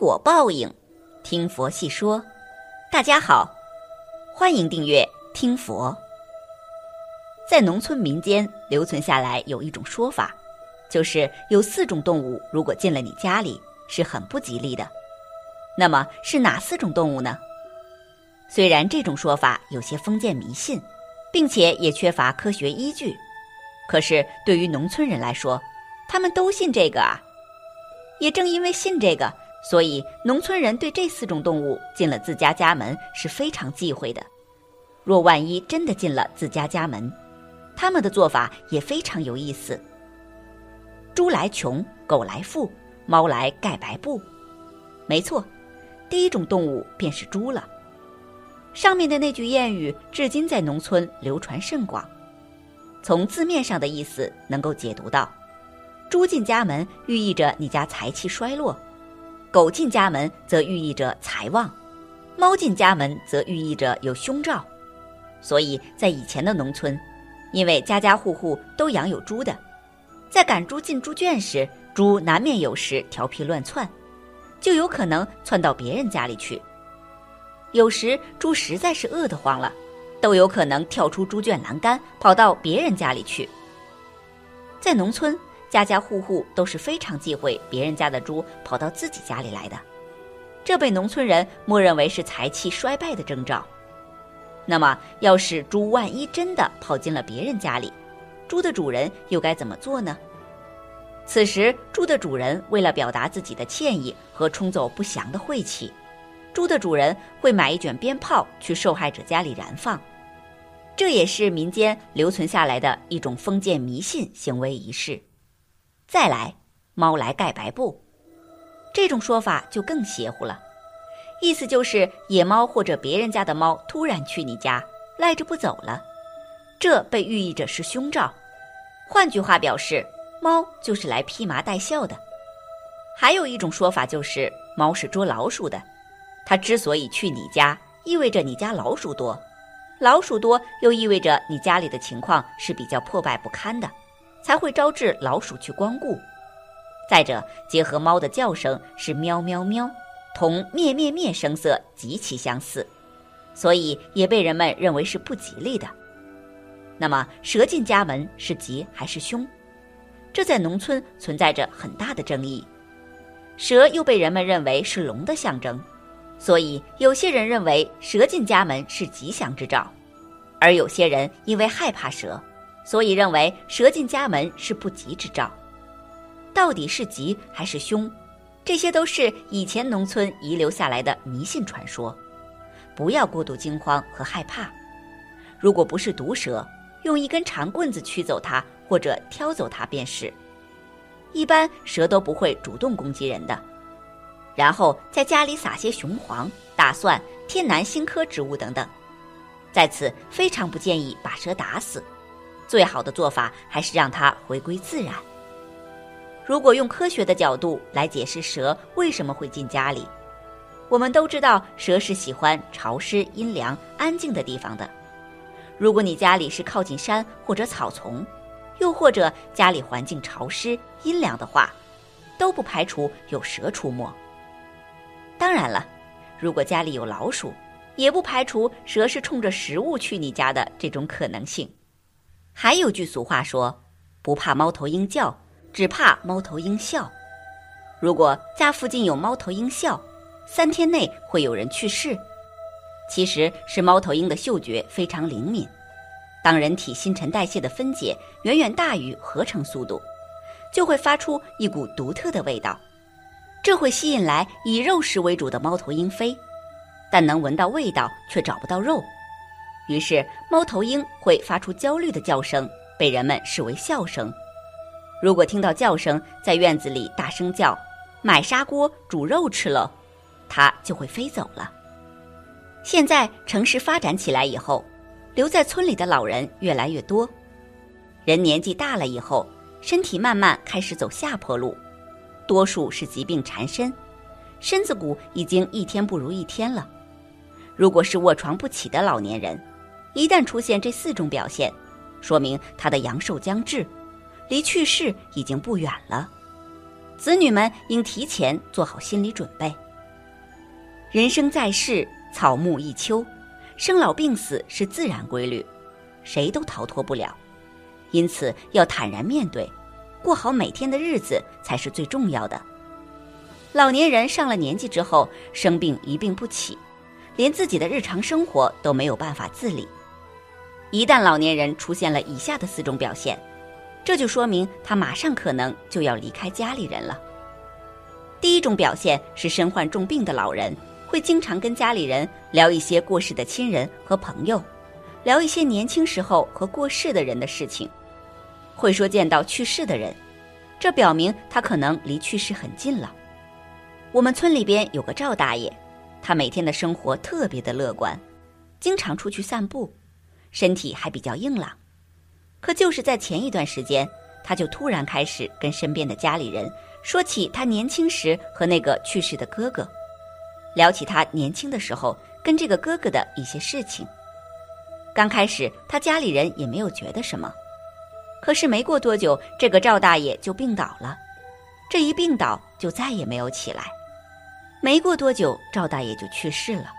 果报应，听佛细说。大家好，欢迎订阅听佛。在农村民间留存下来有一种说法，就是有四种动物如果进了你家里是很不吉利的。那么是哪四种动物呢？虽然这种说法有些封建迷信，并且也缺乏科学依据，可是对于农村人来说，他们都信这个啊。也正因为信这个。所以，农村人对这四种动物进了自家家门是非常忌讳的。若万一真的进了自家家门，他们的做法也非常有意思。猪来穷，狗来富，猫来盖白布。没错，第一种动物便是猪了。上面的那句谚语至今在农村流传甚广。从字面上的意思能够解读到，猪进家门寓意着你家财气衰落。狗进家门则寓意着财旺，猫进家门则寓意着有凶兆，所以在以前的农村，因为家家户户都养有猪的，在赶猪进猪圈时，猪难免有时调皮乱窜，就有可能窜到别人家里去。有时猪实在是饿得慌了，都有可能跳出猪圈栏杆，跑到别人家里去。在农村。家家户户都是非常忌讳别人家的猪跑到自己家里来的，这被农村人默认为是财气衰败的征兆。那么，要是猪万一真的跑进了别人家里，猪的主人又该怎么做呢？此时，猪的主人为了表达自己的歉意和冲走不祥的晦气，猪的主人会买一卷鞭炮去受害者家里燃放，这也是民间留存下来的一种封建迷信行为仪式。再来，猫来盖白布，这种说法就更邪乎了。意思就是野猫或者别人家的猫突然去你家赖着不走了，这被寓意着是凶兆。换句话表示，猫就是来披麻戴孝的。还有一种说法就是猫是捉老鼠的，它之所以去你家，意味着你家老鼠多，老鼠多又意味着你家里的情况是比较破败不堪的。才会招致老鼠去光顾。再者，结合猫的叫声是喵喵喵，同咩咩咩声色极其相似，所以也被人们认为是不吉利的。那么，蛇进家门是吉还是凶？这在农村存在着很大的争议。蛇又被人们认为是龙的象征，所以有些人认为蛇进家门是吉祥之兆，而有些人因为害怕蛇。所以认为蛇进家门是不吉之兆，到底是吉还是凶？这些都是以前农村遗留下来的迷信传说，不要过度惊慌和害怕。如果不是毒蛇，用一根长棍子驱走它或者挑走它便是。一般蛇都不会主动攻击人的。然后在家里撒些雄黄、大蒜、天南星科植物等等。在此非常不建议把蛇打死。最好的做法还是让它回归自然。如果用科学的角度来解释蛇为什么会进家里，我们都知道蛇是喜欢潮湿、阴凉、安静的地方的。如果你家里是靠近山或者草丛，又或者家里环境潮湿、阴凉的话，都不排除有蛇出没。当然了，如果家里有老鼠，也不排除蛇是冲着食物去你家的这种可能性。还有句俗话说：“不怕猫头鹰叫，只怕猫头鹰笑。”如果家附近有猫头鹰笑，三天内会有人去世。其实是猫头鹰的嗅觉非常灵敏，当人体新陈代谢的分解远远大于合成速度，就会发出一股独特的味道，这会吸引来以肉食为主的猫头鹰飞，但能闻到味道却找不到肉。于是，猫头鹰会发出焦虑的叫声，被人们视为笑声。如果听到叫声在院子里大声叫“买砂锅煮肉吃了”，它就会飞走了。现在城市发展起来以后，留在村里的老人越来越多，人年纪大了以后，身体慢慢开始走下坡路，多数是疾病缠身，身子骨已经一天不如一天了。如果是卧床不起的老年人，一旦出现这四种表现，说明他的阳寿将至，离去世已经不远了。子女们应提前做好心理准备，人生在世，草木一秋，生老病死是自然规律，谁都逃脱不了。因此，要坦然面对，过好每天的日子才是最重要的。老年人上了年纪之后，生病一病不起，连自己的日常生活都没有办法自理。一旦老年人出现了以下的四种表现，这就说明他马上可能就要离开家里人了。第一种表现是身患重病的老人会经常跟家里人聊一些过世的亲人和朋友，聊一些年轻时候和过世的人的事情，会说见到去世的人，这表明他可能离去世很近了。我们村里边有个赵大爷，他每天的生活特别的乐观，经常出去散步，身体还比较硬朗。可就是在前一段时间，他就突然开始跟身边的家里人说起他年轻时和那个去世的哥哥，聊起他年轻的时候跟这个哥哥的一些事情。刚开始他家里人也没有觉得什么，可是没过多久，这个赵大爷就病倒了，这一病倒就再也没有起来。没过多久，赵大爷就去世了。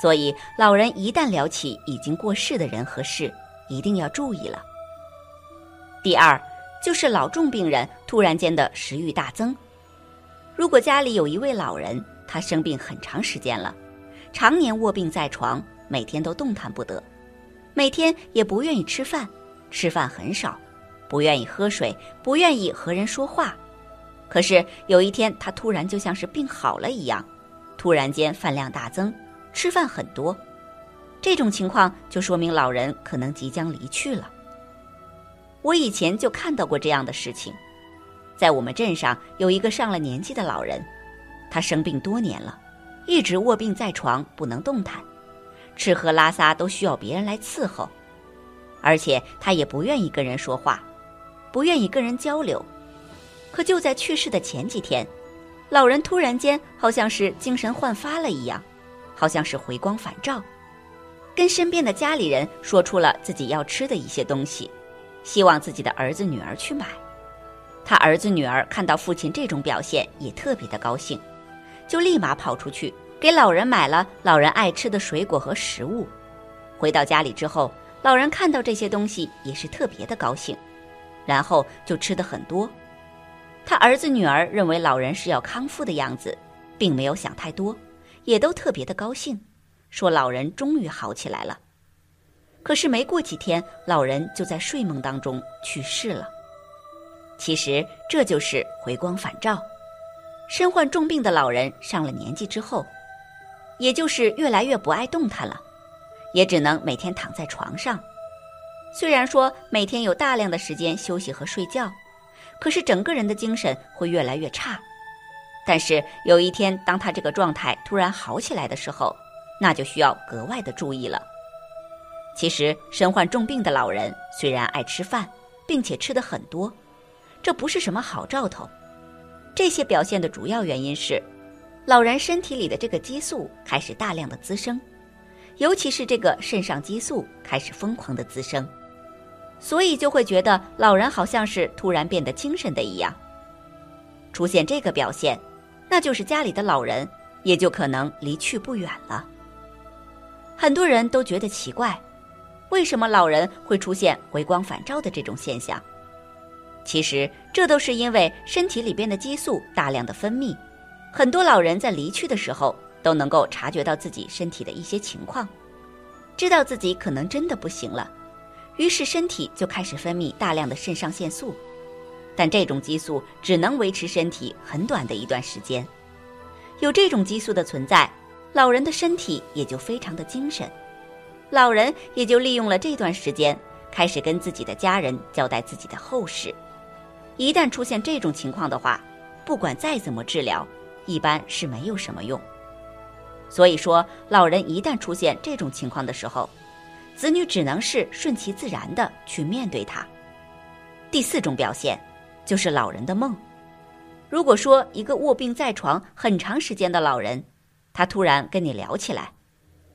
所以老人一旦聊起已经过世的人和事，一定要注意了。第二，就是老重病人突然间的食欲大增。如果家里有一位老人，他生病很长时间了，常年卧病在床，每天都动弹不得，每天也不愿意吃饭，吃饭很少，不愿意喝水，不愿意和人说话。可是有一天，他突然就像是病好了一样，突然间饭量大增，吃饭很多。这种情况就说明老人可能即将离去了。我以前就看到过这样的事情，在我们镇上有一个上了年纪的老人，他生病多年了，一直卧病在床不能动弹，吃喝拉撒都需要别人来伺候，而且他也不愿意跟人说话，不愿意跟人交流。可就在去世的前几天，老人突然间好像是精神焕发了一样，好像是回光返照，跟身边的家里人说出了自己要吃的一些东西。希望自己的儿子女儿去买，他儿子女儿看到父亲这种表现，也特别的高兴，就立马跑出去给老人买了老人爱吃的水果和食物。回到家里之后，老人看到这些东西也是特别的高兴，然后就吃的很多。他儿子女儿认为老人是要康复的样子，并没有想太多，也都特别的高兴，说老人终于好起来了。可是没过几天，老人就在睡梦当中去世了。其实这就是回光返照。身患重病的老人上了年纪之后，也就是越来越不爱动弹了，也只能每天躺在床上。虽然说每天有大量的时间休息和睡觉，可是整个人的精神会越来越差。但是有一天，当他这个状态突然好起来的时候，那就需要格外的注意了。其实，身患重病的老人虽然爱吃饭，并且吃的很多，这不是什么好兆头。这些表现的主要原因是，老人身体里的这个激素开始大量的滋生，尤其是这个肾上激素开始疯狂的滋生，所以就会觉得老人好像是突然变得精神的一样。出现这个表现，那就是家里的老人也就可能离去不远了。很多人都觉得奇怪。为什么老人会出现回光返照的这种现象？其实这都是因为身体里边的激素大量的分泌。很多老人在离去的时候都能够察觉到自己身体的一些情况，知道自己可能真的不行了，于是身体就开始分泌大量的肾上腺素。但这种激素只能维持身体很短的一段时间。有这种激素的存在，老人的身体也就非常的精神。老人也就利用了这段时间，开始跟自己的家人交代自己的后事。一旦出现这种情况的话，不管再怎么治疗，一般是没有什么用。所以说，老人一旦出现这种情况的时候，子女只能是顺其自然的去面对他。第四种表现，就是老人的梦。如果说一个卧病在床很长时间的老人，他突然跟你聊起来。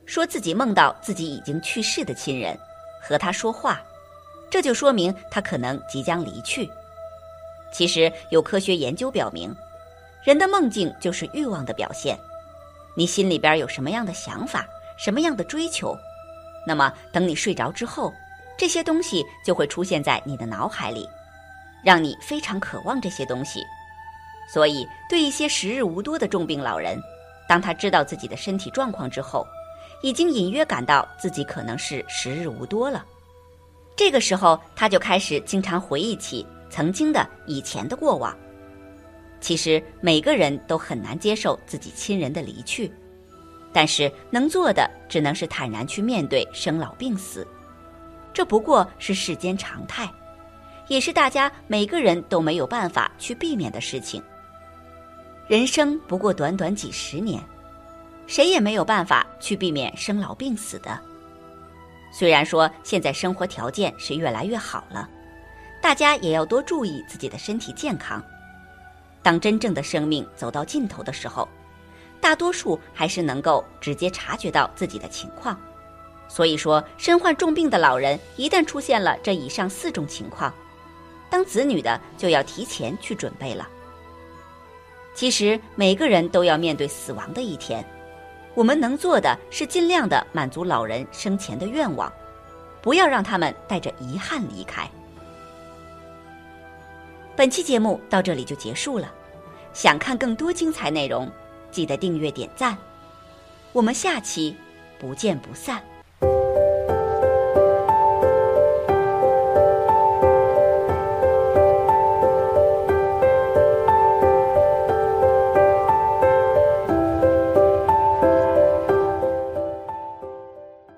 说自己梦到自己已经去世的亲人和他说话，这就说明他可能即将离去。其实有科学研究表明，人的梦境就是欲望的表现。你心里边有什么样的想法，什么样的追求，那么等你睡着之后，这些东西就会出现在你的脑海里，让你非常渴望这些东西。所以，对一些时日无多的重病老人，当他知道自己的身体状况之后，已经隐约感到自己可能是时日无多了。这个时候，他就开始经常回忆起曾经的以前的过往。其实每个人都很难接受自己亲人的离去，但是能做的只能是坦然去面对生老病死，这不过是世间常态，也是大家每个人都没有办法去避免的事情。人生不过短短几十年，谁也没有办法去避免生老病死的。虽然说现在生活条件是越来越好了，大家也要多注意自己的身体健康。当真正的生命走到尽头的时候，大多数还是能够直接察觉到自己的情况。所以说，身患重病的老人一旦出现了这以上四种情况，当子女的就要提前去准备了。其实每个人都要面对死亡的一天，我们能做的是尽量的满足老人生前的愿望，不要让他们带着遗憾离开。本期节目到这里就结束了，想看更多精彩内容，记得订阅点赞，我们下期不见不散。